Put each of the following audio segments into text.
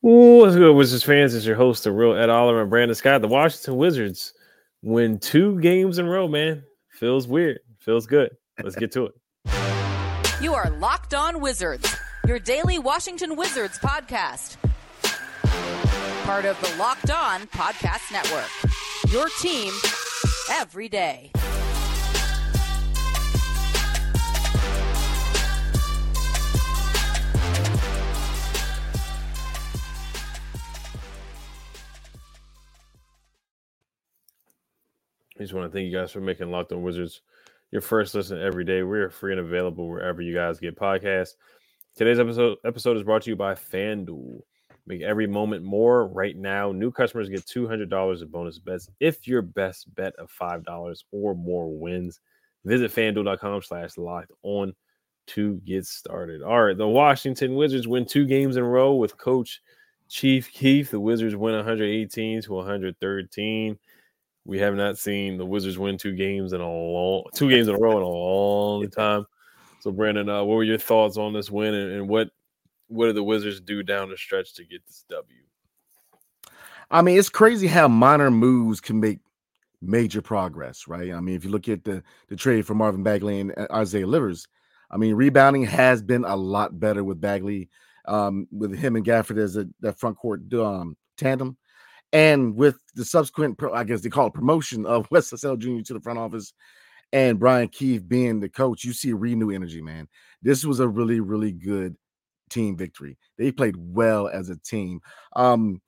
what's good, Wizards fans? It's your host, the real Ed Oliver and Brandon Scott. The Washington Wizards win two games in a row, man. Feels weird. Feels good. Let's get to it. You are Locked On Wizards, your daily Washington Wizards podcast. Part of the Locked On Podcast Network. Your team every day. I just want to thank you guys for making Locked On Wizards your first listen every day. We're free and available wherever you guys get podcasts. Today's episode episode is brought to you by FanDuel. Make every moment more. Right now, new customers get $200 of bonus bets if your best bet of $5 or more wins. Visit fanduel.com slash locked on to get started. All right, the Washington Wizards win two games in a row with coach Chief Keef. The Wizards win 118 to 113. We have not seen the Wizards win two games in a long two games in a row in a long time. So, Brandon, uh, what were your thoughts on this win, and, and what what did the Wizards do down the stretch to get this W? I mean, it's crazy how minor moves can make major progress, right? I mean, if you look at the the trade for Marvin Bagley and uh, Isaiah Livers, I mean, rebounding has been a lot better with Bagley, um, with him and Gafford as a that front court um, tandem. And with the subsequent, I guess they call it promotion of Wes Unseld Jr. to the front office and Brian Keefe being the coach, you see renewed energy, man. This was a really, really good team victory. They played well as a team. Um,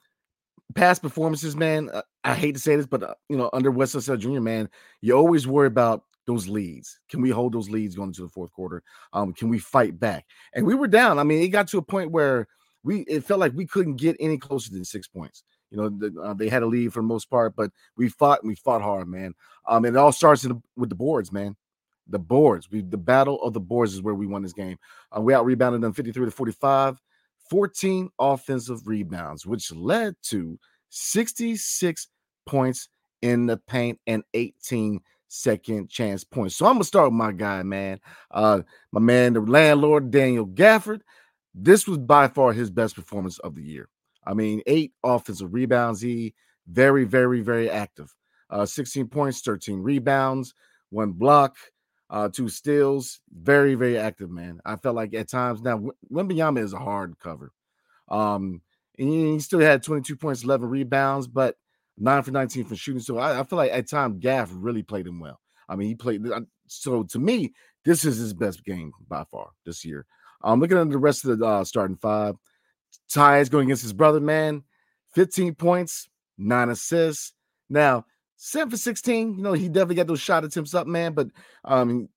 past performances, man, uh, I hate to say this, but uh, you know, under Wes Unseld Jr., man, you always worry about those leads. Can we hold those leads going into the fourth quarter? Um, can we fight back? And we were down. I mean, it got to a point where we it felt like we couldn't get any closer than six points. You know, the, uh, they had to leave for the most part, but we fought and we fought hard, man. Um, and it all starts the, with the boards, man. The boards. We the battle of the boards is where we won this game. Uh, we out rebounded them 53 to 45, 14 offensive rebounds, which led to 66 points in the paint and 18 second chance points. So I'm gonna start with my guy, man. Uh, my man, the landlord, Daniel Gafford. This was by far his best performance of the year. I mean, eight offensive rebounds. He very, very, very active. Uh, 16 points, 13 rebounds, one block, uh, two steals. Very, very active, man. I felt like at times now Wembanyama is a hard cover. Um, and he still had 22 points, 11 rebounds, but nine for 19 from shooting. So I, I feel like at times Gaff really played him well. I mean, he played. So to me, this is his best game by far this year. I'm um, looking at the rest of the uh, starting five. Tyus going against his brother, man. 15 points, nine assists. Now, seven for 16. You know, he definitely got those shot attempts up, man. But um,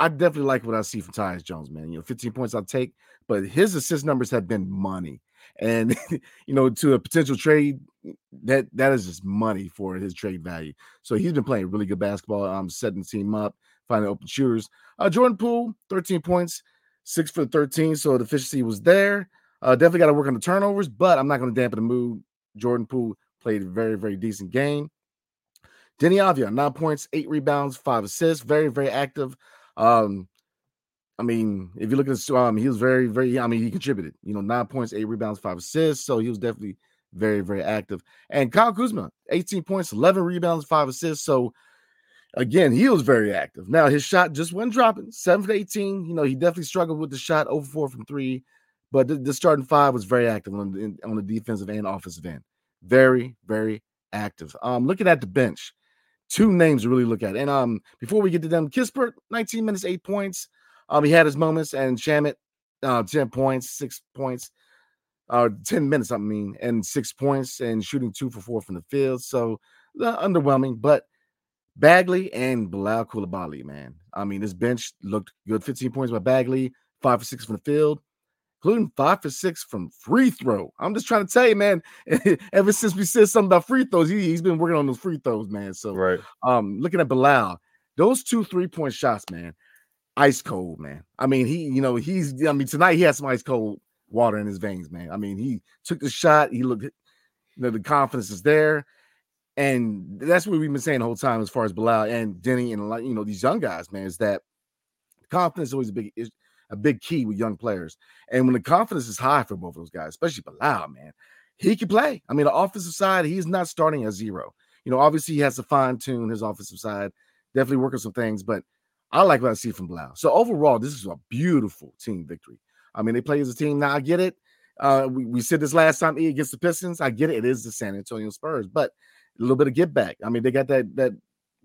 I definitely like what I see from Tyus Jones, man. You know, 15 points I'll take, but his assist numbers have been money. And you know, to a potential trade, that that is just money for his trade value. So he's been playing really good basketball. Um, setting the team up, finding open shooters. Uh, Jordan Poole, 13 points, six for 13. So the efficiency was there. Uh, definitely got to work on the turnovers, but I'm not going to dampen the mood. Jordan Poole played a very, very decent game. Deni Avdija, nine points, eight rebounds, five assists, very, very active. Um, I mean, if you look at this, um, he was very, very, I mean, he contributed, you know, nine points, eight rebounds, five assists. So he was definitely very, very active. And Kyle Kuzma, 18 points, 11 rebounds, five assists. So again, he was very active. Now his shot just went dropping, seven for 18. You know, he definitely struggled with the shot, over four from three. But the, the starting five was very active on the, on the defensive and offensive end. Very, very active. Um, looking at the bench, two names to really look at. And um, before we get to them, Kispert, 19 minutes, eight points. Um, he had his moments, and Shamet, uh, 10 points, six points, uh, 10 minutes, I mean, and six points, and shooting two for four from the field. So uh, underwhelming, but Bagley and Bilal Coulibaly, man. I mean, this bench looked good. 15 points by Bagley, five for six from the field including five for six from free throw. I'm just trying to tell you, man. ever since we said something about free throws, he, has been working on those free throws, man. So, right. Um, looking at Bilal, those two three point shots, man, ice cold, man. I mean, he, you know, he's. I mean, tonight he had some ice cold water in his veins, man. I mean, he took the shot. He looked, you know, the confidence is there. And that's what we've been saying the whole time as far as Bilal and Deni and like you know these young guys, man, is that confidence is always a big a big key with young players. And when the confidence is high for both of those guys, especially Bilal, man, he can play. I mean, the offensive side, he's not starting at zero. You know, obviously he has to fine tune his offensive side, definitely work on some things, but I like what I see from Bilal. So overall, this is a beautiful team victory. I mean, they play as a team. Now I get it. Uh, we, we said this last time against the Pistons. I get it. It is the San Antonio Spurs, but a little bit of get back. I mean, they got that that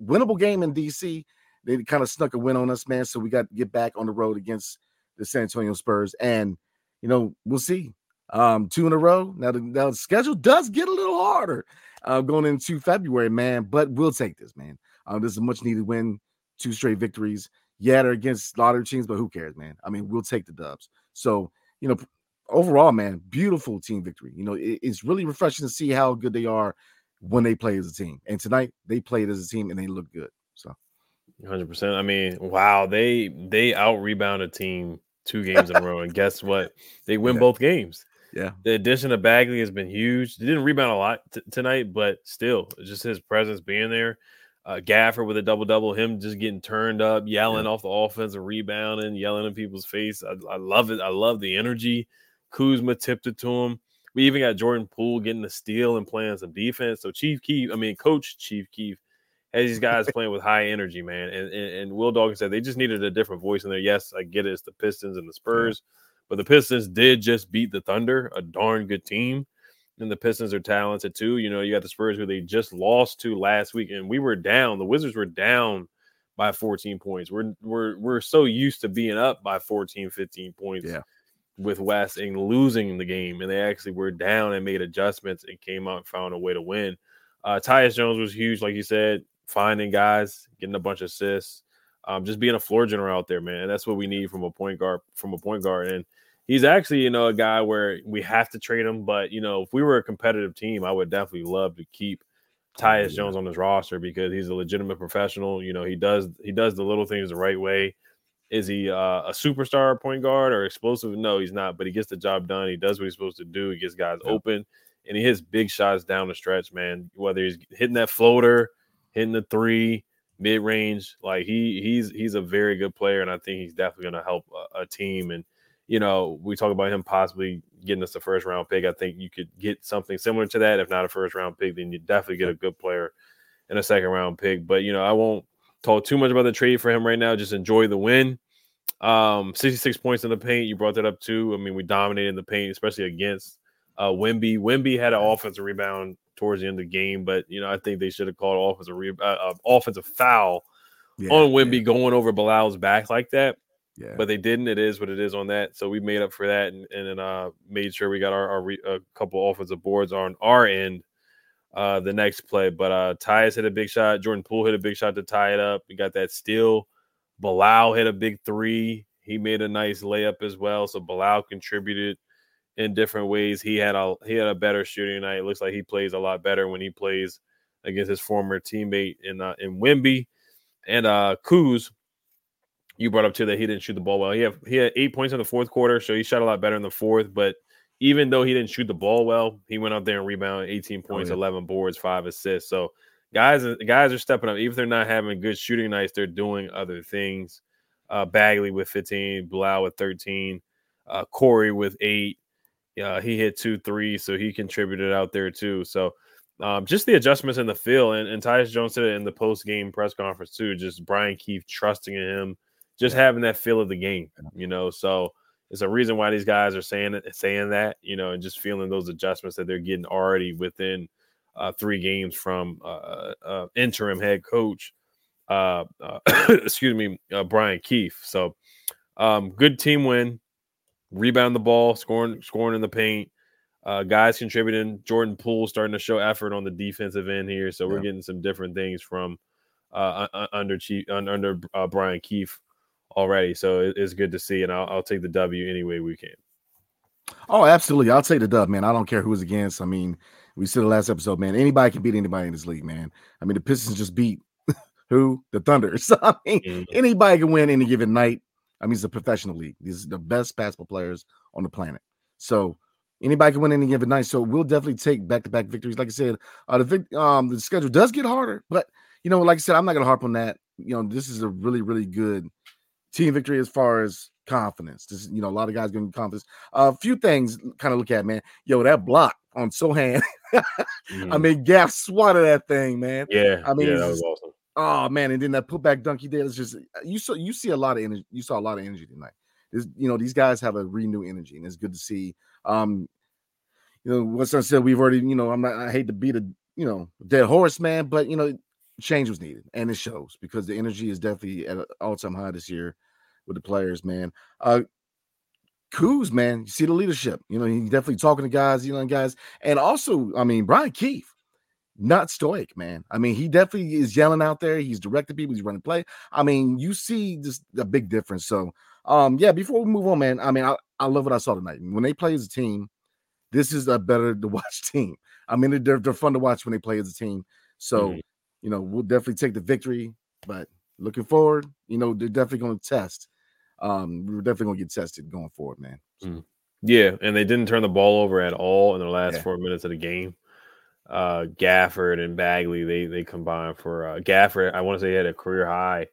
winnable game in DC. They kind of snuck a win on us, man. So we got to get back on the road against the San Antonio Spurs, and you know we'll see. Um, two in a row. Now the, now the schedule does get a little harder uh, going into February, man. But we'll take this, man. Um, this is a much needed win. Two straight victories. Yeah, they're against a lot of teams, but who cares, man? I mean, we'll take the dubs. So you know, overall, man, beautiful team victory. You know, it, it's really refreshing to see how good they are when they play as a team. And tonight they played as a team and they look good. So 100%. I mean, wow, they they out rebound a team two games in a row and guess what? They win Yeah. both games. yeah, The addition of Bagley has been huge. They didn't rebound a lot t- tonight, but still, just his presence being there. Uh, Gaffer with a double double, him just getting turned up, yelling off the offensive rebounding, yelling in people's face. I, I love it. I love the energy. Kuzma tipped it to him. We even got Jordan Poole getting the steal and playing some defense. So Chief Keef, I mean Coach Chief Keef, has these guys playing with high energy, man. And, and and Will Dawkins said they just needed a different voice in there. Yes, I get it. It's the Pistons and the Spurs, but the Pistons did just beat the Thunder, a darn good team. And the Pistons are talented too. You know, you got the Spurs who they just lost to last week, and we were down. The Wizards were down by 14 points. We're we're we're so used to being up by 14, 15 points Yeah. with Wes and losing the game, and they actually were down and made adjustments and came out and found a way to win. Uh, Tyus Jones was huge, like you said, finding guys, getting a bunch of assists, um, just being a floor general out there, man. That's what we need from a point guard. From a point guard, and he's actually, you know, a guy where we have to trade him. But you know, if we were a competitive team, I would definitely love to keep Tyus yeah. Jones on his roster because he's a legitimate professional. You know, he does he does the little things the right way. Is he uh, a superstar point guard or explosive? No, he's not. But he gets the job done. He does what he's supposed to do. He gets guys Yeah. open, and he hits big shots down the stretch, man. Whether he's hitting that floater, hitting the three, mid range, like he he's he's a very good player, and I think he's definitely going to help a, a team. And you know, we talk about him possibly getting us a first round pick. I think you could get something similar to that. If not a first round pick, then you definitely get a good player in a second round pick. But you know, I won't talk too much about the trade for him right now. Just enjoy the win. Um, 66 points in the paint. You brought that up too. I mean, we dominated in the paint, especially against uh Wemby. Wemby had an offensive rebound towards the end of the game, but you know, I think they should have called offensive re- uh, uh, offensive foul yeah, on Wemby going over Bilal's back like that Yeah, but they didn't. It is what it is on that. So we made up for that and, and then uh, made sure we got our, our re- a couple offensive boards on our end uh, the next play. But uh, Tyus hit a big shot. Jordan Poole hit a big shot to tie it up. We got that steal. Bilal hit a big three. He made a nice layup as well. So Bilal contributed in different ways. He had a he had a better shooting night. It looks like he plays a lot better when he plays against his former teammate in uh, in Wemby and uh Kuz you brought up too that he didn't shoot the ball well. He had he had eight points in the fourth quarter, so he shot a lot better in the fourth. But even though he didn't shoot the ball well, he went out there and rebounded 18 points, yeah. 11 boards, five assists. So guys, guys are stepping up. Even if they're not having good shooting nights, they're doing other things. Uh, Bagley with 15, Bilal with 13, uh, Corey with eight. Uh, he hit two threes, so he contributed out there too. So um, just the adjustments in the field, and, and Tyus Jones said it in the post game press conference too. Just Brian Keefe trusting in him, just having that feel of the game, you know. So it's a reason why these guys are saying it, saying that, you know, and just feeling those adjustments that they're getting already within uh, three games from uh, uh, interim head coach, uh, uh, excuse me, uh, Brian Keefe. So um, good team win, rebound the ball, scoring, scoring in the paint. Uh, guys contributing. Jordan Poole starting to show effort on the defensive end here, so we're Yeah. getting some different things from uh, under Chief under uh, Brian Keefe already. So it's good to see, and I'll, I'll take the W any way we can. Oh, absolutely. I'll take the dub, man. I don't care who's against. I mean, we said the last episode, man. Anybody can beat anybody in this league, man. I mean, the Pistons just beat who? The Thunder. So I mean, Mhm. anybody can win any given night. I mean, it's a professional league. These are the best basketball players on the planet. So anybody can win any given night. So we'll definitely take back-to-back victories. Like I said, uh, the vic- um the schedule does get harder, but you know, like I said, I'm not gonna harp on that. You know, this is a really, really good team victory as far as confidence. This, you know, a lot of guys getting confidence. A uh, few things kind of look at, man. Yo, that block on Sochan. mm-hmm. I mean, Gaff swatted that thing, man. Yeah, I mean, yeah, that was awesome. Oh man, and then that putback dunk he did is just you saw you see a lot of energy. You saw a lot of energy tonight. You know, these guys have a renewed energy, and it's good to see. Um, you know, what's I said, we've already, you know, I'm not I hate to beat a you know dead horse, man, but you know, change was needed, and it shows because the energy is definitely at an all-time high this year with the players, man. Uh Kuz, man, you see the leadership. You know, he's definitely talking to guys, you know, guys, and also, I mean, Brian Keefe, not stoic, man. I mean, he definitely is yelling out there. He's directing people. He's running play. I mean, you see just a big difference. So, um, yeah. Before we move on, man, I mean, I, I love what I saw tonight. When they play as a team, this is a better to watch team. I mean, they're they're fun to watch when they play as a team. So, mm-hmm. you know, we'll definitely take the victory. But looking forward, you know, they're definitely going to test um, we are definitely gonna get tested going forward, man. Mm. Yeah, and they didn't turn the ball over at all in the last yeah. four minutes of the game. Uh, Gafford and Bagley, they they combined for uh, Gafford. I want to say he had a career high,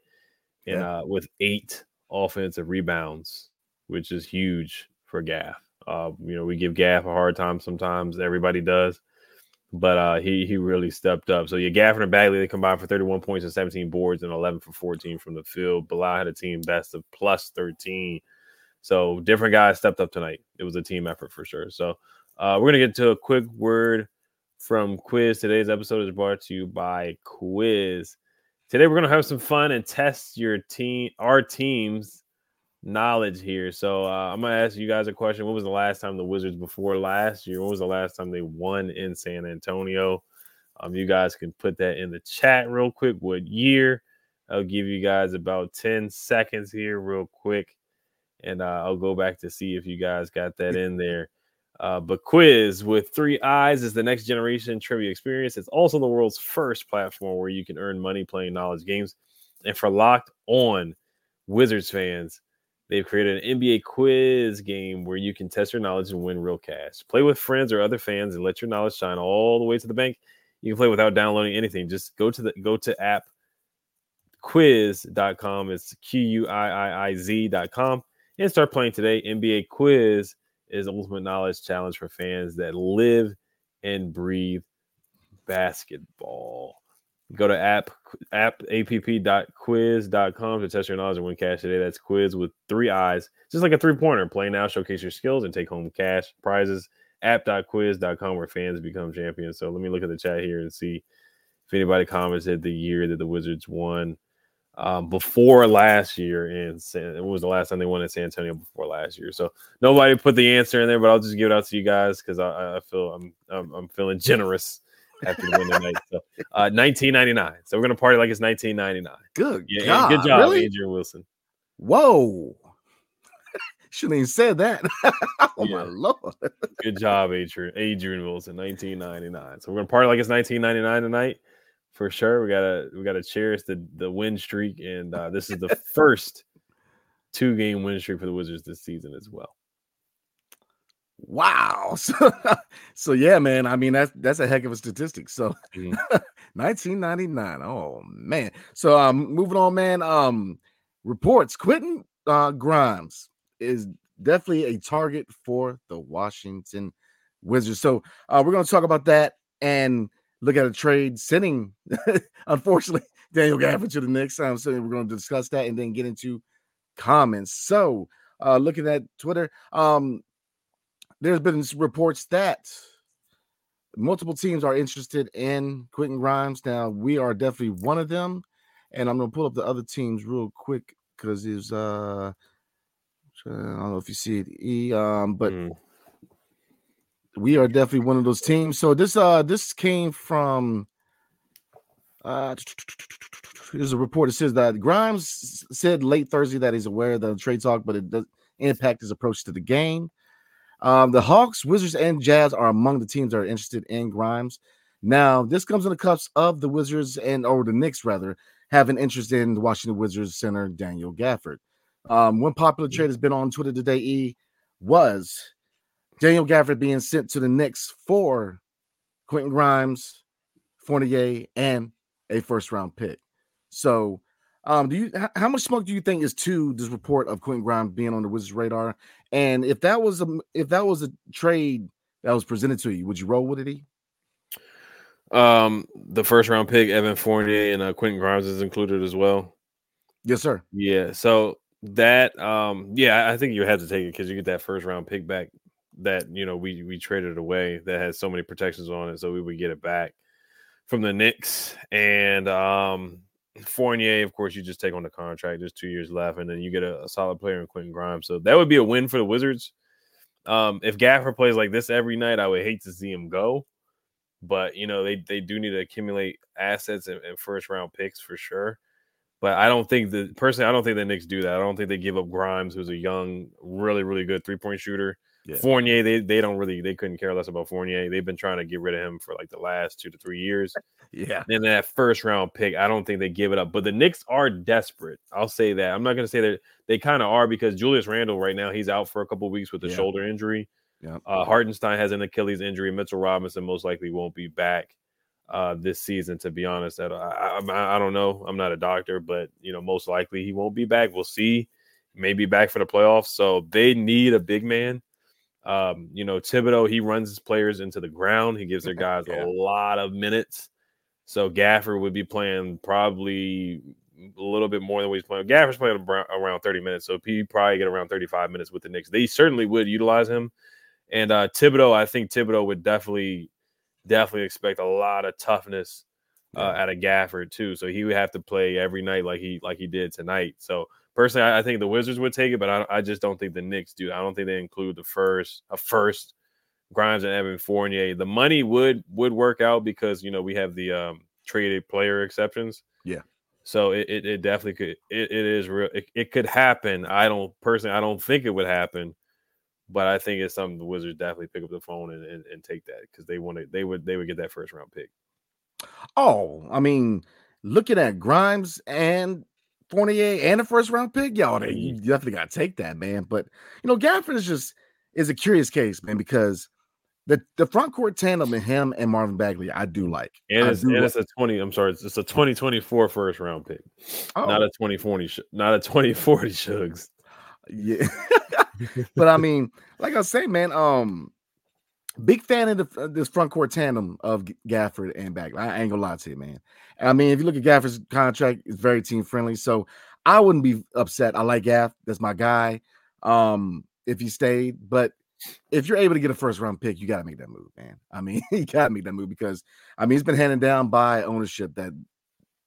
in yeah. uh, with eight offensive rebounds, which is huge for Gaff. Uh, you know, we give Gaff a hard time sometimes. Everybody does but uh, he he really stepped up. So yeah, Gafford and Bagley they combined for 31 points and 17 boards and 11 for 14 from the field. Bilal had a team best of plus 13. So different guys stepped up tonight. It was a team effort for sure. So uh, we're gonna get to a quick word from Quiiiz. Today's episode is brought to you by Quiiiz. Today we're gonna have some fun and test your team, our teams knowledge here. So uh, I'm gonna ask you guys a question. When was the last time the Wizards before last year? When was the last time they won in San Antonio? Um, you guys can put that in the chat real quick. What year? I'll give you guys about 10 seconds here, real quick, and uh, I'll go back to see if you guys got that in there. Uh, but Quiiiz with three eyes is the next generation trivia experience. It's also the world's first platform where you can earn money playing knowledge games. And for locked on Wizards fans, They've created an NBA Quiiiz game where you can test your knowledge and win real cash. Play with friends or other fans and let your knowledge shine all the way to the bank. You can play without downloading anything. Just go to the go to app quiz.com. It's Q U I I I Z.com and start playing today. NBA quiz is ultimate knowledge challenge for fans that live and breathe basketball. Go to app app app.quiiiz.com to test your knowledge and win cash today. That's Quiiiz with three eyes, just like a three pointer. Play now, showcase your skills, and take home cash prizes. App.quiiiz.com where fans become champions. So let me look at the chat here and see if anybody commented the year that the Wizards won um, before last year. And it was the last time they won in San Antonio before last year. So nobody put the answer in there, but I'll just give it out to you guys because I, I, feel I'm, I'm, I'm feeling generous after the win tonight. So, uh, 1999. So we're gonna party like it's 1999. Good. Yeah, God, good job, really? Adrian Wilson. Whoa. Shouldn't even said that. oh Yeah. my lord. Good job, Adrian. Adrian Wilson, 1999. So we're gonna party like it's 1999 tonight for sure. We gotta we gotta cherish the the win streak, and uh, this is the first two game win streak for the Wizards this season as well. Wow. So, so yeah, man. I mean, that's that's a heck of a statistic. So Mhm. 1999. Oh man. So um moving on, man. Um reports Quentin uh Grimes is definitely a target for the Washington Wizards. So uh we're gonna talk about that and look at a trade sending unfortunately Daniel Gafford to the Knicks. Um, so we're gonna discuss that and then get into comments. So uh looking at Twitter, um there's been reports that multiple teams are interested in Quentin Grimes. Now, we are definitely one of them. And I'm gonna pull up the other teams real quick because it's uh I don't know if you see it, E, um, but Mm. We are definitely one of those teams. So this uh this came from uh there's a report that says that Grimes said late Thursday that he's aware of the trade talk, but it does impact his approach to the game. Um, the Hawks, Wizards, and Jazz are among the teams that are interested in Grimes. Now, this comes in the cups of the Wizards and or the Knicks rather have an interest in the Washington Wizards center Daniel Gafford. Um, one popular trade has been on Twitter today. E was Daniel Gafford being sent to the Knicks for Quentin Grimes, Fournier, and a first round pick. So Um, do you how much smoke do you think is to this report of Quentin Grimes being on the Wizards radar? And if that was a if that was a trade that was presented to you, would you roll with it? Um, the first round pick, Evan Fournier and uh, Quentin Grimes is included as well. Yes, sir. Yeah. So that, um, yeah, I think you had to take it because you get that first round pick back that you know we we traded away that has so many protections on it, so we would get it back from the Knicks and um Fournier. Of course, you just take on the contract. There's two years left, and then you get a, a solid player in Quentin Grimes. So that would be a win for the Wizards. Um, if Gafford plays like this every night, I would hate to see him go but you know they they do need to accumulate assets and, and, first round picks for sure. But I don't think the personally, I don't think the Knicks do that. I don't think they give up Grimes, who's a young, really really good three point shooter. Yeah. Fournier, they they don't really they couldn't care less about Fournier. They've been trying to get rid of him for like the last two to three years. Yeah. And that first round pick, I don't think they give it up. But the Knicks are desperate. I'll say that. I'm not gonna say that they kind of are because Julius Randle right now he's out for a couple weeks with a yeah. shoulder injury. Yeah. Uh, Hartenstein has an Achilles injury. Mitchell Robinson most likely won't be back uh, this season. To be honest, I, I, I, don't know. I'm not a doctor, but you know, most likely he won't be back. We'll see. Maybe back for the playoffs. So they need a big man. Um, you know, Thibodeau he runs his players into the ground. He gives their guys yeah. a lot of minutes. So Gafford would be playing probably a little bit more than what he's playing. Gafford's playing around 30 minutes, so he probably get around 35 minutes with the Knicks. They certainly would utilize him and uh, Thibodeau, I think Thibodeau would definitely, definitely expect a lot of toughness uh, out of Gafford too. So he would have to play every night like he like he did tonight. So personally, I, I think the Wizards would take it, but I, I, just don't think the Knicks do. I don't think they include the first a first Grimes and Evan Fournier. The money would would work out because you know we have the um, traded player exceptions. Yeah. So it, it, it definitely could it, it is real it, it could happen. I don't personally I don't think it would happen but I think it's something the Wizards definitely pick up the phone and, and, and take that because they want to they would they would get that first round pick. Oh, I mean, looking at Grimes and Fournier and a first round pick, y'all, you definitely got to take that, man. But you know, Gafford is just is a curious case, man, because the the front court tandem in him and Marvin Bagley, I do like. And, it's, and like. it's, a twenty. I'm sorry, it's, it's a 2024 first round pick, oh. not a 2040, not a 2040 Shugs. Yeah. but I mean, like I was saying, man, um, big fan of the, this front court tandem of Gafford and Bagley. I ain't gonna lie to you, man. I mean, if you look at Gafford's contract, it's very team friendly, so I wouldn't be upset. I like Gaff. That's my guy. Um, if he stayed, but if you're able to get a first round pick, you got to make that move, man. I mean, you got to make that move because I mean, it's been handed down by ownership that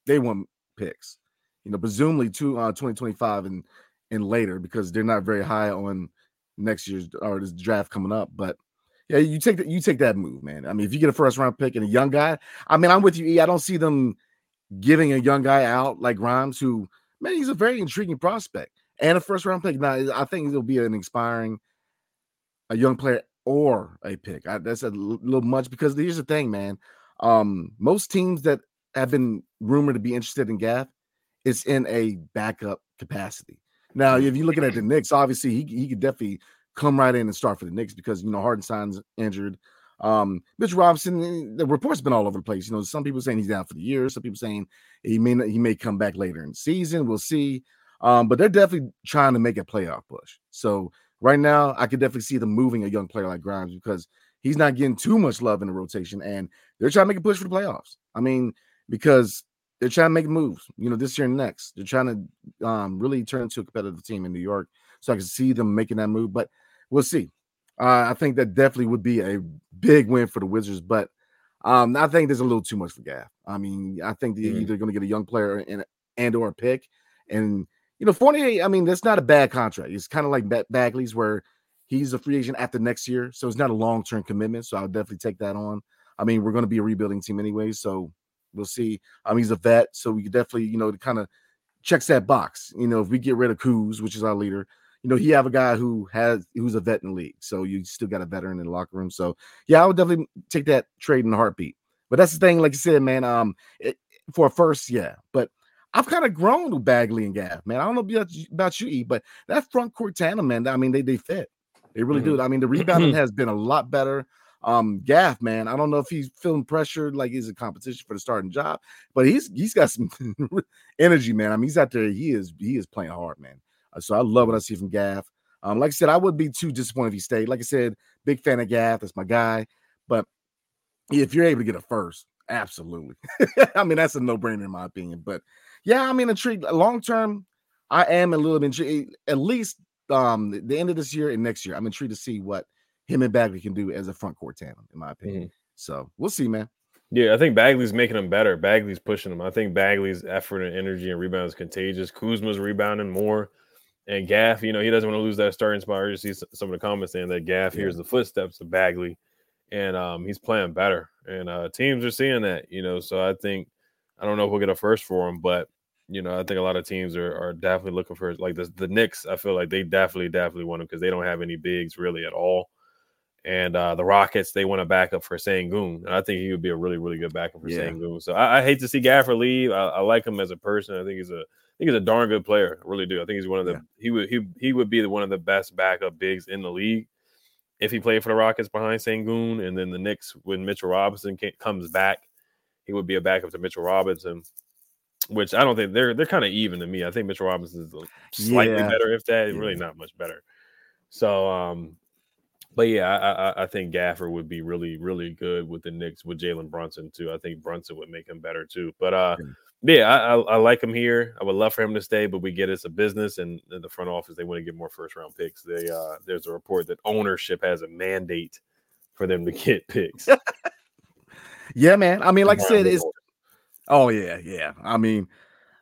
they want picks. You know, presumably to uh, 2025 and and later because they're not very high on next year's or this draft coming up. But yeah, you take that you take that move, man. I mean, if you get a first round pick and a young guy, I mean, I'm with you. E. I don't see them giving a young guy out like Grimes, who man, he's a very intriguing prospect and a first round pick. Now, I think it'll be an expiring a young player or a pick. I, that's a little much because here's the thing, man. Um, most teams that have been rumored to be interested in Gaff, it's in a backup capacity. Now, if you're looking at the Knicks, obviously he, he could definitely come right in and start for the Knicks because you know Hartenstein's injured. Um, Mitch Robinson, eh, the reports been all over the place. You know, some people saying he's down for the year, some people saying he may not, he may come back later in the season. We'll see. Um, but they're definitely trying to make a playoff push. So right now, I could definitely see them moving a young player like Grimes because he's not getting too much love in the rotation, and they're trying to make a push for the playoffs. I mean, because they're trying to make moves, you know, this year and next. They're trying to um, really turn into a competitive team in New York. So I can see them making that move, but we'll see. Uh, I think that definitely would be a big win for the Wizards, but um, I think there's a little too much for Gaff. I mean, I think they're mm. either going to get a young player and and or a pick, and you know, Fournier. I mean, that's not a bad contract. It's kind of like Bagley's, where he's a free agent after next year, so it's not a long term commitment. So I'll definitely take that on. I mean, we're going to be a rebuilding team anyway, so We'll see. Um, he's a vet, so we could definitely, you know, kind of checks that box. You know, if we get rid of Kuz, which is our leader, you know, he have a guy who has who's a vet in the league. So you still got a veteran in the locker room. So yeah, I would definitely take that trade in a heartbeat. But that's the thing, like you said, man. Um, it, for a first, yeah, but I've kind of grown with Bagley and Gaff, man. I don't know about, you, E, but that front court tandem, man. I mean, they they fit. They really mm-hmm. do. I mean, the rebounding has been a lot better. Um, Gaff, man, I don't know if he's feeling pressured like he's a competition for the starting job, but he's he's got some energy, man. I mean, he's out there. He is he is playing hard, man. Uh, so I love what I see from Gaff. Um, like I said, I would be too disappointed if he stayed. Like I said, big fan of Gaff. That's my guy. But if you're able to get a first, absolutely. I mean, that's a no brainer in my opinion. But yeah, I mean, intrigued long term. I am a little bit intrigued. At least um the end of this year and next year, I'm intrigued to see what him and Bagley can do as a front court tandem, in my opinion. Mm-hmm. So we'll see, man. Yeah, I think Bagley's making them better. Bagley's pushing them. I think Bagley's effort and energy and rebound is contagious. Kuzma's rebounding more. And Gaff, you know, he doesn't want to lose that starting spot. You see some of the comments saying that Gaff yeah. hears the footsteps of Bagley and um, he's playing better. And uh, teams are seeing that, you know. So I think I don't know if we'll get a first for him, but you know, I think a lot of teams are, are definitely looking for like the the Knicks. I feel like they definitely definitely want him because they don't have any bigs really at all. And uh, the Rockets, they want a backup for Sengun. And I think he would be a really, really good backup for yeah. Sengun. So I, I, hate to see Gaffer leave. I, I, like him as a person. I think he's a I think he's a darn good player. I really do. I think he's one of the yeah. he would he he would be the, one of the best backup bigs in the league if he played for the Rockets behind Sengun, and then the Knicks when Mitchell Robinson comes back, he would be a backup to Mitchell Robinson. Which I don't think they're they're kind of even to me. I think Mitchell Robinson is slightly yeah. better, if that, really not much better. So, um, but yeah, I, I, I think Gaffer would be really really good with the Knicks with Jalen Brunson too. I think Brunson would make him better too. But uh, yeah, I, I, I, like him here. I would love for him to stay, but we get it's a business, and the front office they want to get more first round picks. They uh, there's a report that ownership has a mandate for them to get picks. yeah, man. I mean, like I said, it's oh yeah, yeah. I mean,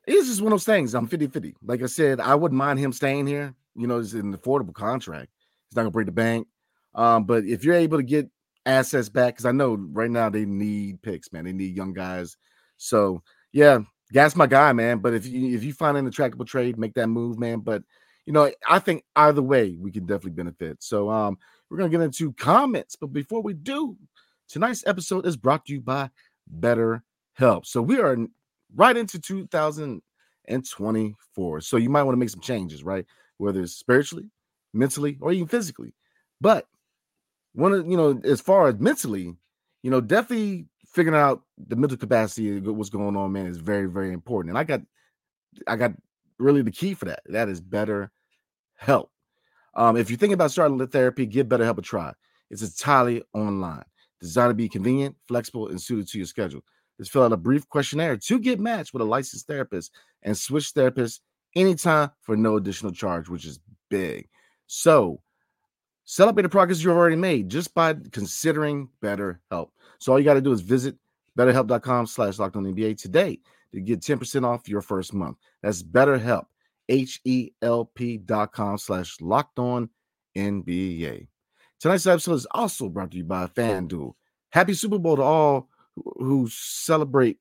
it's just one of those things. I'm 50 50. Like I said, I wouldn't mind him staying here. You know, it's an affordable contract. He's not gonna break the bank. Um, but if you're able to get assets back, because I know right now they need picks, man. They need young guys. So yeah, that's my guy, man. But if you if you find an attractable trade, make that move, man. But you know, I think either way we can definitely benefit. So um, we're gonna get into comments, but before we do, tonight's episode is brought to you by Better Help. So we are right into 2024. So you might want to make some changes, right? Whether it's spiritually, mentally, or even physically. But one of you know, as far as mentally, you know, definitely figuring out the mental capacity of what's going on, man, is very, very important. And I got, I got really the key for that. That is better help. Um, if you're thinking about starting the therapy, give better help a try. It's entirely online, designed to be convenient, flexible, and suited to your schedule. Just fill out a brief questionnaire to get matched with a licensed therapist and switch therapists anytime for no additional charge, which is big. So celebrate the progress you've already made just by considering better help. So all you got to do is visit betterhelp.com slash locked on NBA today to get 10% off your first month. That's betterhelp, H-E-L-P dot com slash locked on NBA. Tonight's episode is also brought to you by FanDuel. Happy Super Bowl to all who celebrate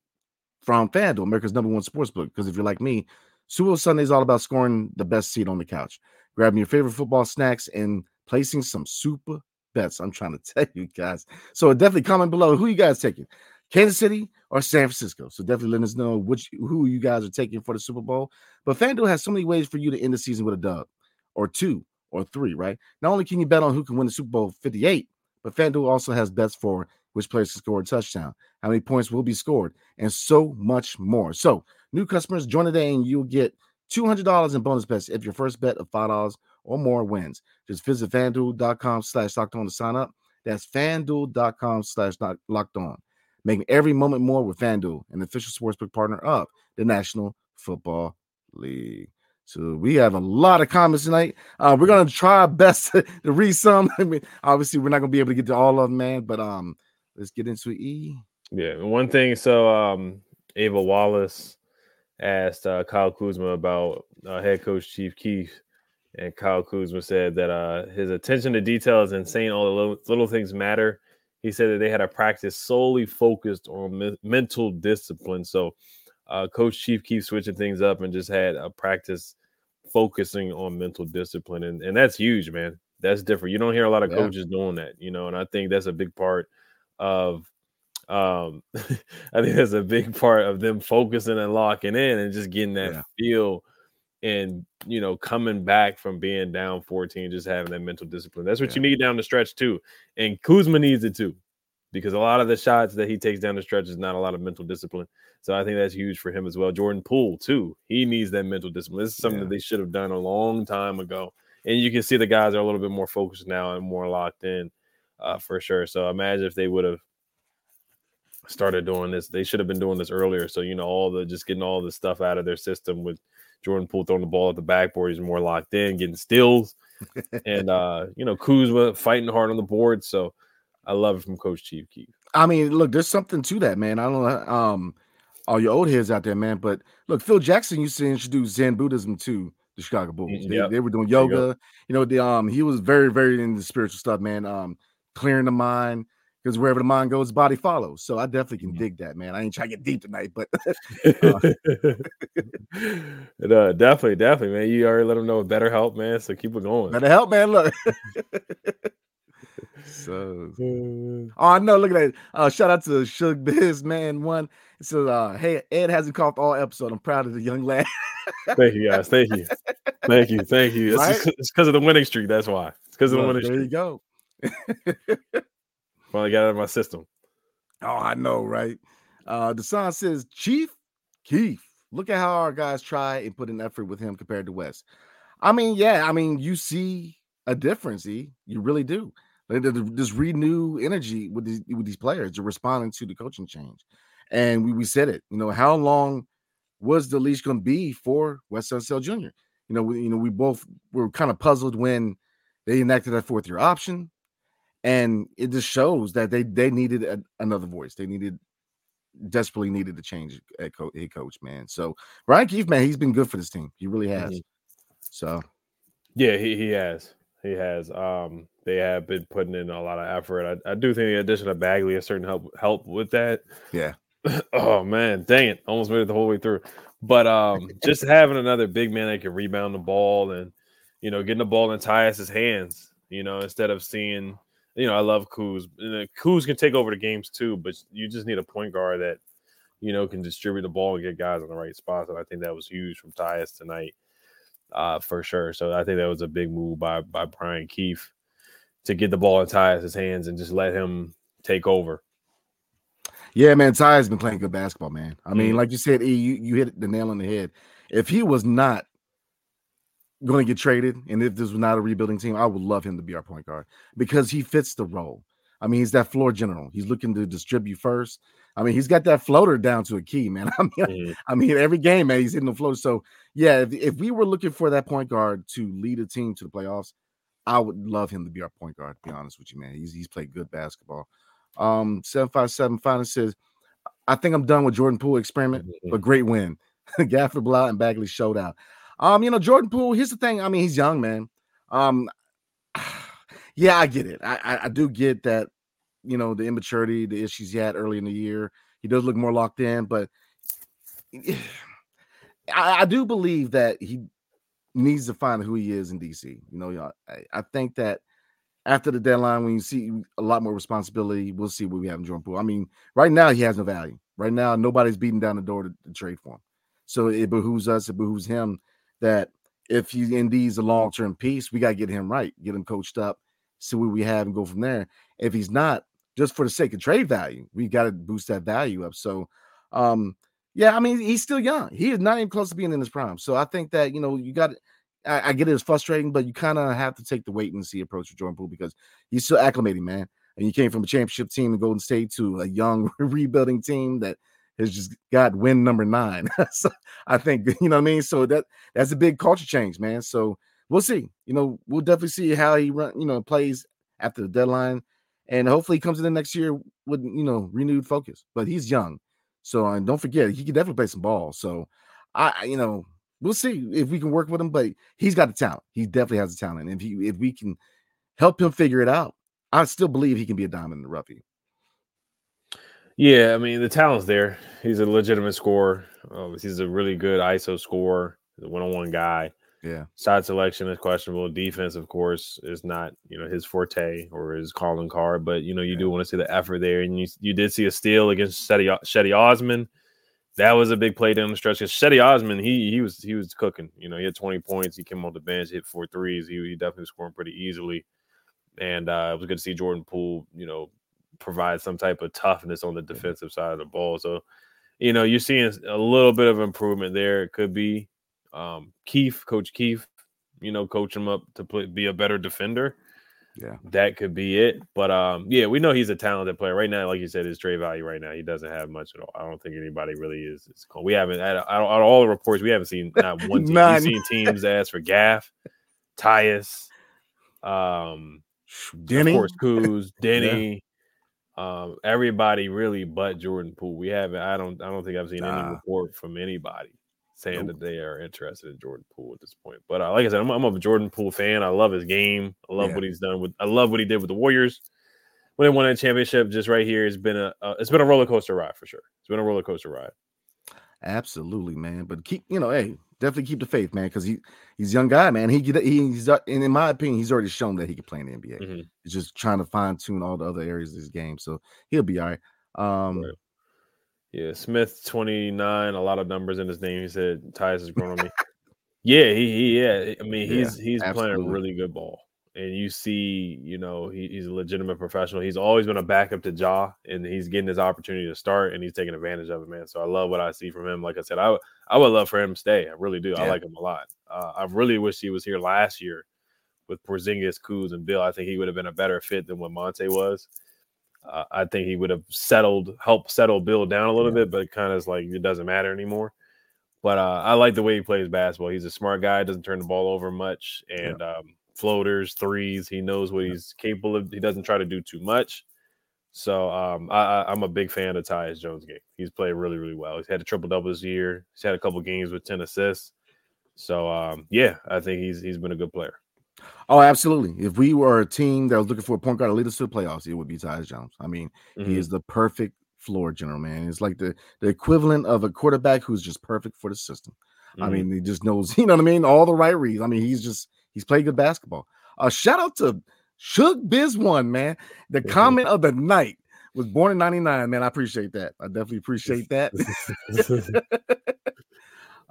from FanDuel, America's number one sports book. Because if you're like me, Super Bowl Sunday is all about scoring the best seat on the couch, grabbing your favorite football snacks, and placing some super bets. I'm trying to tell you guys. So definitely comment below who you guys taking, Kansas City or San Francisco. So definitely let us know which who you guys are taking for the Super Bowl. But FanDuel has so many ways for you to end the season with a dub, or two, or three. Right? Not only can you bet on who can win the Super Bowl 58, but FanDuel also has bets for which players can score a touchdown, how many points will be scored, and so much more. So new customers join today, and you'll get $200 in bonus bets if your first bet of $5 or more wins. Just visit fanduel.com slash locked on to sign up. That's fanduel.com slash locked on. Making every moment more with FanDuel, an official sportsbook partner of the National Football League. So we have a lot of comments tonight. Uh, we're gonna try our best to, to read some. I mean, obviously, we're not gonna be able to get to all of them, man. But um, let's get into E. Yeah, one thing. So um, Ava Wallace asked uh, Kyle Kuzma about uh, head coach Chief Keef and Kyle Kuzma said that uh, his attention to detail is insane. All the little, little, things matter. He said that they had a practice solely focused on me- mental discipline. So, uh, Coach Chief keeps switching things up and just had a practice focusing on mental discipline, and and that's huge, man. That's different. You don't hear a lot of yeah. coaches doing that, you know, and I think that's a big part of. Um, I think that's a big part of them focusing and locking in and just getting that yeah. feel and you know coming back from being down 14, just having that mental discipline. That's what Yeah. you need down the stretch too. And Kuzma needs it too, because a lot of the shots that he takes down the stretch is not a lot of mental discipline. So I think that's huge for him as well. Jordan Poole too. He needs that mental discipline. This is something Yeah. that they should have done a long time ago. And you can see the guys are a little bit more focused now and more locked in, uh, for sure. So imagine if they would have started doing this. They should have been doing this earlier. So you know, all the just getting all the stuff out of their system with Jordan Poole throwing the ball at the backboard. He's more locked in, getting steals, and uh, you know, Kuzma fighting hard on the board. So I love it from Coach Chief Keef. I mean, look, there's something to that, man. I don't know um all your old heads out there, man. But look, Phil Jackson used to introduce Zen Buddhism to the Chicago Bulls. Mm, They, yep. they were doing There you yoga. You know, the um he was very, very into spiritual stuff, man. Um, clearing the mind because wherever the mind goes, the body follows. So I definitely can dig that, man. I ain't trying to get deep tonight, but And, uh, definitely, definitely, man. You already let them know BetterHelp, man. So keep it going. BetterHelp, man. Look. so Oh, I know. Look at that. Uh, shout out to Shug Biz, man. One. It says, uh, hey, Ed hasn't coughed all episode. I'm proud of the young lad. Thank you, guys. Thank you. Thank you. Thank you. It's because of the winning streak. That's why. It's because of the Look, winning there you go. Finally got out of my system. Oh, I know, right? Uh, the song says, Chief Keef, look at how our guys try and put an effort with him compared to Wes. I mean, yeah, I mean, you see a difference, E. You really do. Like, This renew energy with these with these players are responding to the coaching change. And we, we said it, you know, how long was the leash to be for Wes Unseld Jr.? You know, we, you know, we both were kind of puzzled when they enacted that fourth year option and it just shows that they they needed a, another voice. They needed desperately needed to change at co- head coach, man. So Brian Keefe, man, he's been good for this team. He really has. Mhm. So Yeah, he, he has. He has. Um, they have been putting in a lot of effort. I, I do think the addition of Bagley has certain help help with that. yeah, oh man, dang it. Almost made it the whole way through. But um just having another big man that can rebound the ball and you know, getting the ball in Tyus's hands, you know, instead of seeing, you know, I love Kuz. And Kuz can take over the games too, but you just need a point guard that, you know, can distribute the ball and get guys in the right spots. And I think that was huge from Tyus tonight, uh, for sure. So I think that was a big move by by Brian Keefe to get the ball in Tyus's hands and just let him take over. yeah, man. Ty has been playing good basketball, man. I mean, Mhm. like you said, E, you, you hit the nail on the head. If he was not going to get traded, and if this was not a rebuilding team, I would love him to be our point guard because he fits the role. I mean, he's that floor general. He's looking to distribute first. I mean, he's got that floater down to a key, man. I mean, Mhm. I mean, every game, man, he's hitting the floor. So, yeah, if, if we were looking for that point guard to lead a team to the playoffs, I would love him to be our point guard. To be honest with you, man, he's he's played good basketball. Um, seven five seven final says, I think I'm done with Jordan Poole experiment, Mhm. but great win. Gafford Bilal and Bagley showed out. Um, you know, Jordan Poole. Here's the thing. I mean, he's young, man. Um, yeah, I get it. I, I I do get that. You know, the immaturity, the issues he had early in the year. He does look more locked in, but I, I do believe that he needs to find who he is in DC. You know, I, I think that after the deadline, when you see a lot more responsibility, we'll see what we have in Jordan Poole. I mean, right now he has no value. Right now, nobody's beating down the door to, to trade for him. So it behooves us, it behooves him that if he indeed is a long term piece, we got to get him right, get him coached up, see what we have, and go from there. If he's not, just for the sake of trade value, we got to boost that value up. So, um, yeah, I mean, he's still young. He is not even close to being in his prime. So I think that you know you got. I, I get it, it's frustrating, but you kind of have to take the wait and see approach with Jordan Poole because he's still acclimating, man. And you came from a championship team in Golden State to a young rebuilding team that has just got win number nine. so I think you know what I mean. So that that's a big culture change, man. So we'll see. You know, we'll definitely see how he run. You know, plays after the deadline, and hopefully he comes in the next year with you know renewed focus. But he's young, so and don't forget he can definitely play some ball. So I, you know, we'll see if we can work with him. But he's got the talent. He definitely has the talent. If he if we can help him figure it out, I still believe he can be a diamond in the rough. Yeah, I mean the talent's there. He's a legitimate scorer. Uh, he's a really good ISO scorer. One-on-one guy. Yeah, Shot selection is questionable. Defense, of course, is not you know his forte or his calling card. But you know you do want to see the effort there, and you you did see a steal against Cedi, Cedi Osman. that was a big play down the stretch. Because Cedi Osman, he he was he was cooking. You know, he had 20 points. He came off the bench, hit four threes. He, he definitely scoring pretty easily. And uh, it was good to see Jordan Poole, you know, provide some type of toughness on the defensive side of the ball. So, you know, you're seeing a little bit of improvement there. It could be um, Keith, Coach Keith, you know, coach him up to play, be a better defender. Yeah, that could be it. But um, yeah, we know he's a talented player right now. Like you said, his trade value right now, he doesn't have much at all. I don't think anybody really is. is cool. We haven't out of, all the reports, we haven't seen not one team. We've seen teams ask for Gaff, Tyus, um, Deni, of course, Kuz, Deni. Um, everybody really but Jordan Poole. We haven't. I don't. I don't think I've seen nah. any report from anybody saying nope. that they are interested in Jordan Poole at this point. But uh, like I said, I'm, I'm, a Jordan Poole fan. I love his game. I love yeah. what he's done with. I love what he did with the Warriors when they won a championship. Just right here, it's been a uh, it's been a roller coaster ride for sure. It's been a roller coaster ride. Absolutely, man. But keep you know, hey, definitely keep the faith, man, because he he's a young guy, man. He he's and in my opinion, he's already shown that he can play in the NBA. Mm-hmm. He's just trying to fine tune all the other areas of his game, so he'll be all right. Um, right. Yeah, Smith twenty nine. A lot of numbers in his name. He said Tyus has grown on me. Yeah, he, he yeah. I mean, he's yeah, he's absolutely. playing a really good ball, and you see, you know, he, he's a legitimate professional. He's always been a backup to Ja, and he's getting his opportunity to start, and he's taking advantage of it, man. So I love what I see from him. Like I said, I I would love for him to stay. I really do. Yeah. I like him a lot. Uh, I really wish he was here last year with Porzingis, Kuz, and Beal. I think he would have been a better fit than what Monte was. Uh, I think he would have settled, helped settle Beal down a little yeah. bit, but kind of like it doesn't matter anymore. But uh, I like the way he plays basketball. He's a smart guy, doesn't turn the ball over much, and yeah. um, floaters, threes. He knows what he's capable of. He doesn't try to do too much. So um, I, am a big fan of Tyus Jones' game. He's played really, really well. He's had a triple double this year. He's had a couple games with ten assists. So um, yeah, I think he's he's been a good player. Oh, absolutely. If we were a team that was looking for a point guard to lead us to the playoffs, it would be Tyus Jones. I mean, mm-hmm. he is the perfect floor general, man. It's like the, the equivalent of a quarterback who's just perfect for the system. Mm-hmm. I mean, he just knows, you know what I mean? All the right reads. I mean, he's just, he's played good basketball. Uh, shout out to Shug Biz One, man. The mm-hmm. comment of the night was born in 99, man. I appreciate that. I definitely appreciate that.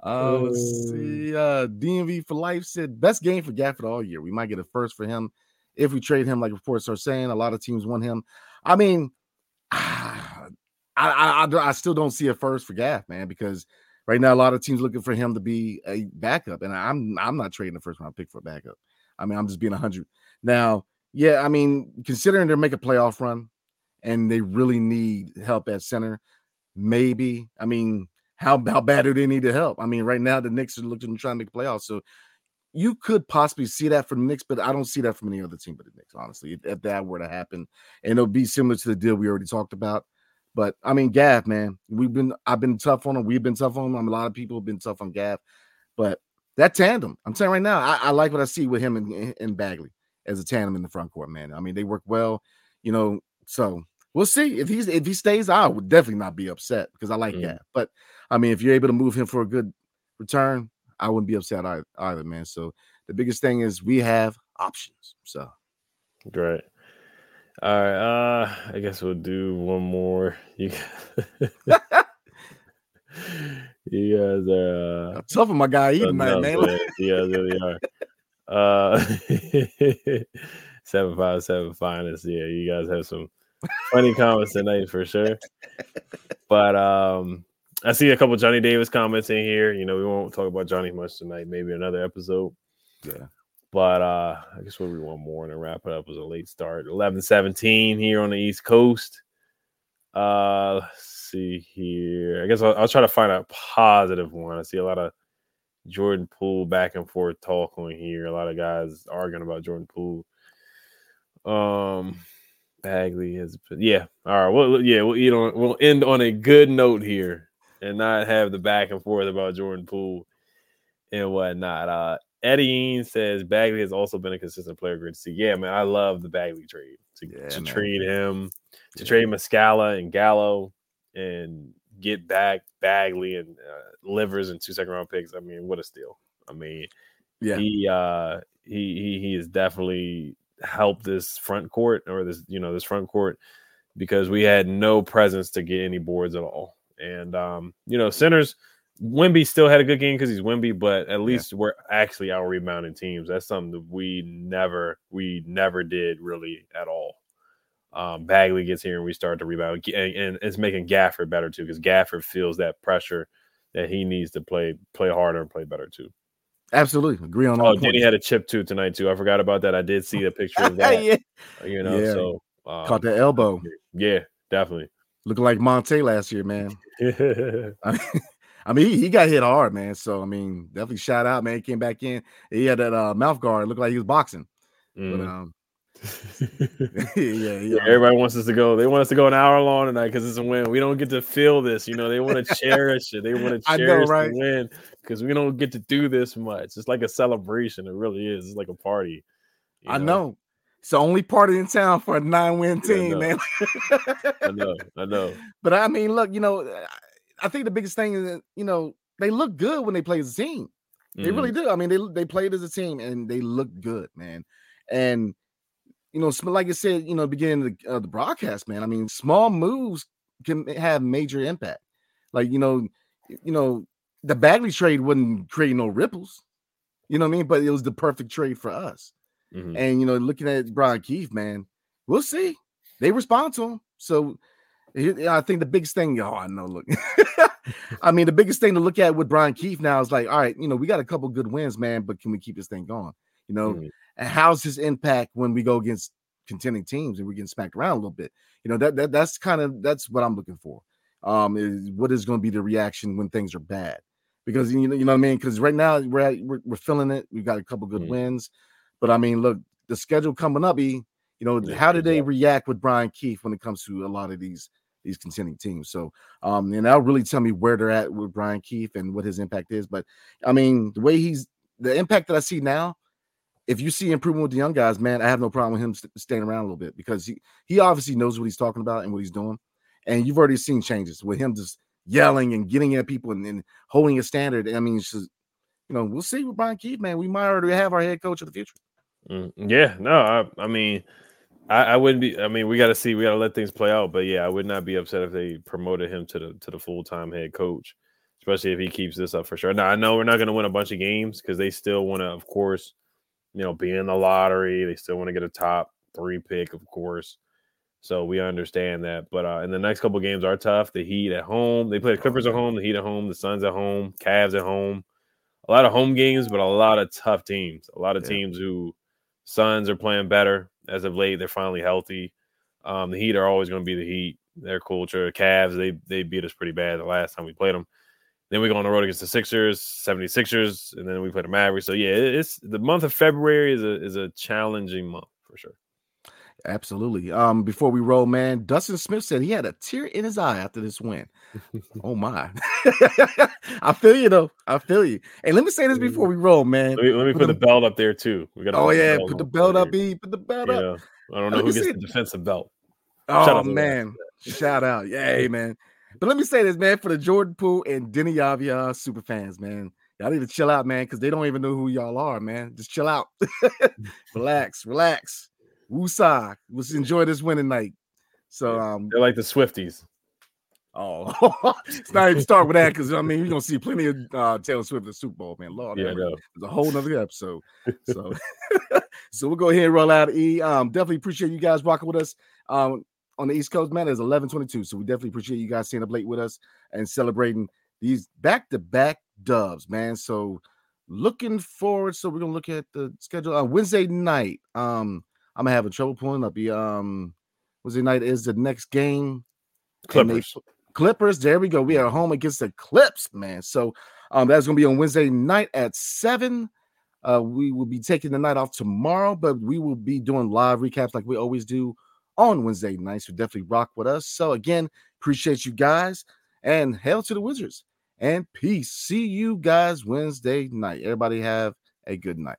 Uh, let's uh. see. Uh, DMV for life said best game for Gafford all year. We might get a first for him if we trade him, like reports are saying. A lot of teams want him. I mean, I, I, I, I still don't see a first for Gaff, man, because right now a lot of teams looking for him to be a backup, and I'm I'm not trading the first round pick for a backup. I mean, I'm just being hundred now. Yeah, I mean, considering they're making a playoff run and they really need help at center, maybe. I mean, how how bad do they need to help? I mean, right now the Knicks are looking trying to make playoffs, so you could possibly see that from the Knicks, but I don't see that from any other team but the Knicks, honestly. If, if that were to happen, and it'll be similar to the deal we already talked about. But I mean, Gaff, man, we've been I've been tough on him. We've been tough on him. I mean, a lot of people have been tough on Gaff, but that tandem, I'm saying right now, I, I like what I see with him and, and Bagley as a tandem in the front court, man. I mean, they work well, you know. So we'll see if he's if he stays. I would definitely not be upset because I like mm. Gaff, but I mean, if you're able to move him for a good return, I wouldn't be upset either, either, man. So the biggest thing is we have options. So great. All right. Uh I guess we'll do one more. You, you guys are uh, tough my guy eating man. You guys really are. Uh seven five seven finest. Yeah, you guys have some funny comments tonight for sure. But um I see a couple Johnny Davis comments in here. You know, we won't talk about Johnny much tonight. Maybe another episode. Yeah. But uh I guess we'll be one more and wrap it up. It was a late start. 11 17 here on the East Coast. Uh let's see here. I guess I'll, I'll try to find a positive one. I see a lot of Jordan Poole back and forth talk on here. A lot of guys arguing about Jordan Poole. Um Bagley has yeah. All right. Well, yeah, we'll eat on we'll end on a good note here and not have the back and forth about Jordan Poole and whatnot. Uh, Eddie says Bagley has also been a consistent player. Great to see. Yeah, man, I love the Bagley trade to, yeah, to trade him, to yeah. trade Muscala and Gallo, and get back Bagley and uh, Livers and two second round picks. I mean, what a steal! I mean, yeah, he uh, he he he has definitely helped this front court or this you know this front court because we had no presence to get any boards at all And um, you know, centers Wemby still had a good game because he's Wemby, but at least yeah. we're actually out rebounding teams. That's something that we never we never did really at all. Um, Bagley gets here and we start to rebound, and, and it's making Gafford better too because Gafford feels that pressure that he needs to play play harder and play better too. Absolutely agree on. That. Oh, Deni had a chip too tonight too. I forgot about that. I did see a picture of that. yeah. You know, yeah. so um, caught the elbow. Yeah, definitely. Looking like Monte last year, man. I mean, he, he, got hit hard, man. So I mean, definitely shout out, man. He came back in. He had that uh, mouth guard. Looked like he was boxing. Mm. But um, yeah, yeah, Everybody wants us to go. They want us to go an hour long tonight because it's a win. We don't get to feel this. You know, they want to cherish it. They want to cherish know, right? the win because we don't get to do this much. It's like a celebration. It really is. It's like a party. I know. know. It's the only party in town for a nine-win team, yeah, I man. I know. I know. But I mean, look, you know, I think the biggest thing is that you know they look good when they play as a team. They mm-hmm. really do. I mean, they they played as a team and they look good, man. And you know, like I said, you know, beginning of the, uh, the broadcast, man. I mean, small moves can have major impact. Like you know, you know, the Bagley trade wouldn't create no ripples. You know what I mean? But it was the perfect trade for us. Mm-hmm. And you know, looking at Brian Keefe, man, we'll see. They respond to him. So I think the biggest thing, oh, I know. Look, I mean, the biggest thing to look at with Brian Keefe now is like, all right, you know, we got a couple good wins, man, but can we keep this thing going? You know, mm-hmm. and how's his impact when we go against contending teams and we're getting smacked around a little bit? You know, that, that that's kind of that's what I'm looking for. Um, is what is going to be the reaction when things are bad? Because you know, you know what I mean. Because right now we're, at, we're, we're feeling it. We've got a couple good mm-hmm. wins, but I mean, look, the schedule coming up. E, you know, yeah, how do they react with Brian Keefe when it comes to a lot of these these contending teams. So, um, and that'll really tell me where they're at with Brian Keefe and what his impact is. But I mean, the way he's the impact that I see now, if you see improvement with the young guys, man, I have no problem with him st- staying around a little bit because he he obviously knows what he's talking about and what he's doing. And you've already seen changes with him just yelling and getting at people and, and holding a standard. I mean, just, you know, we'll see with Brian Keefe, man. We might already have our head coach of the future. Mm, yeah, no, I, I mean, I, I wouldn't be. I mean, we got to see. We got to let things play out. But yeah, I would not be upset if they promoted him to the to the full time head coach, especially if he keeps this up for sure. Now I know we're not going to win a bunch of games because they still want to, of course, you know, be in the lottery. They still want to get a top three pick, of course. So we understand that. But uh, in the next couple games are tough. The Heat at home. They play the Clippers at home. The Heat at home. The Suns at home. Cavs at home. A lot of home games, but a lot of tough teams. A lot of yeah. teams who Suns are playing better as of late. They're finally healthy. Um, the Heat are always going to be the Heat. Their culture. Cavs, they they beat us pretty bad the last time we played them. Then we go on the road against the Sixers, 76ers, and then we play the Mavericks. So yeah, it's the month of February is a is a challenging month for sure. Absolutely. Um, before we roll, man, Dustin Smith said he had a tear in his eye after this win. oh my. I feel you though. I feel you. Hey, let me say this before we roll, man. Let me, let me put, put the, the, belt up there too. We got Oh yeah, put the belt up, E. Put the belt yeah. up. I don't know who gets the defensive belt. Oh man. Shout out. Yay, man. But let me say this, man, for the Jordan Poole and Deni Avdija super fans, man. Y'all need to chill out, man, because they don't even know who y'all are, man. Just chill out. relax, relax. Woosah. Let's enjoy this winning night. So um they're like the Swifties. Oh, it's not even start with that because I mean you're gonna see plenty of uh, Taylor Swift at the Super Bowl, man. Lord, yeah, no. it's a whole nother episode. So, so we'll go ahead and roll out. E, um, definitely appreciate you guys rocking with us. Um, on the East Coast, man, it's 11:22. So we definitely appreciate you guys staying up late with us and celebrating these back-to-back dubs, man. So looking forward. So we're gonna look at the schedule on uh, Wednesday night. Um, I'm a trouble pulling up the um Wednesday night is the next game. Clippers. They, Clippers. There we go. We are home against the Clips, man. So um that's gonna be on Wednesday night at seven. Uh, we will be taking the night off tomorrow, but we will be doing live recaps like we always do on Wednesday nights. So definitely rock with us. So again, appreciate you guys and hail to the Wizards and peace. See you guys Wednesday night. Everybody have a good night.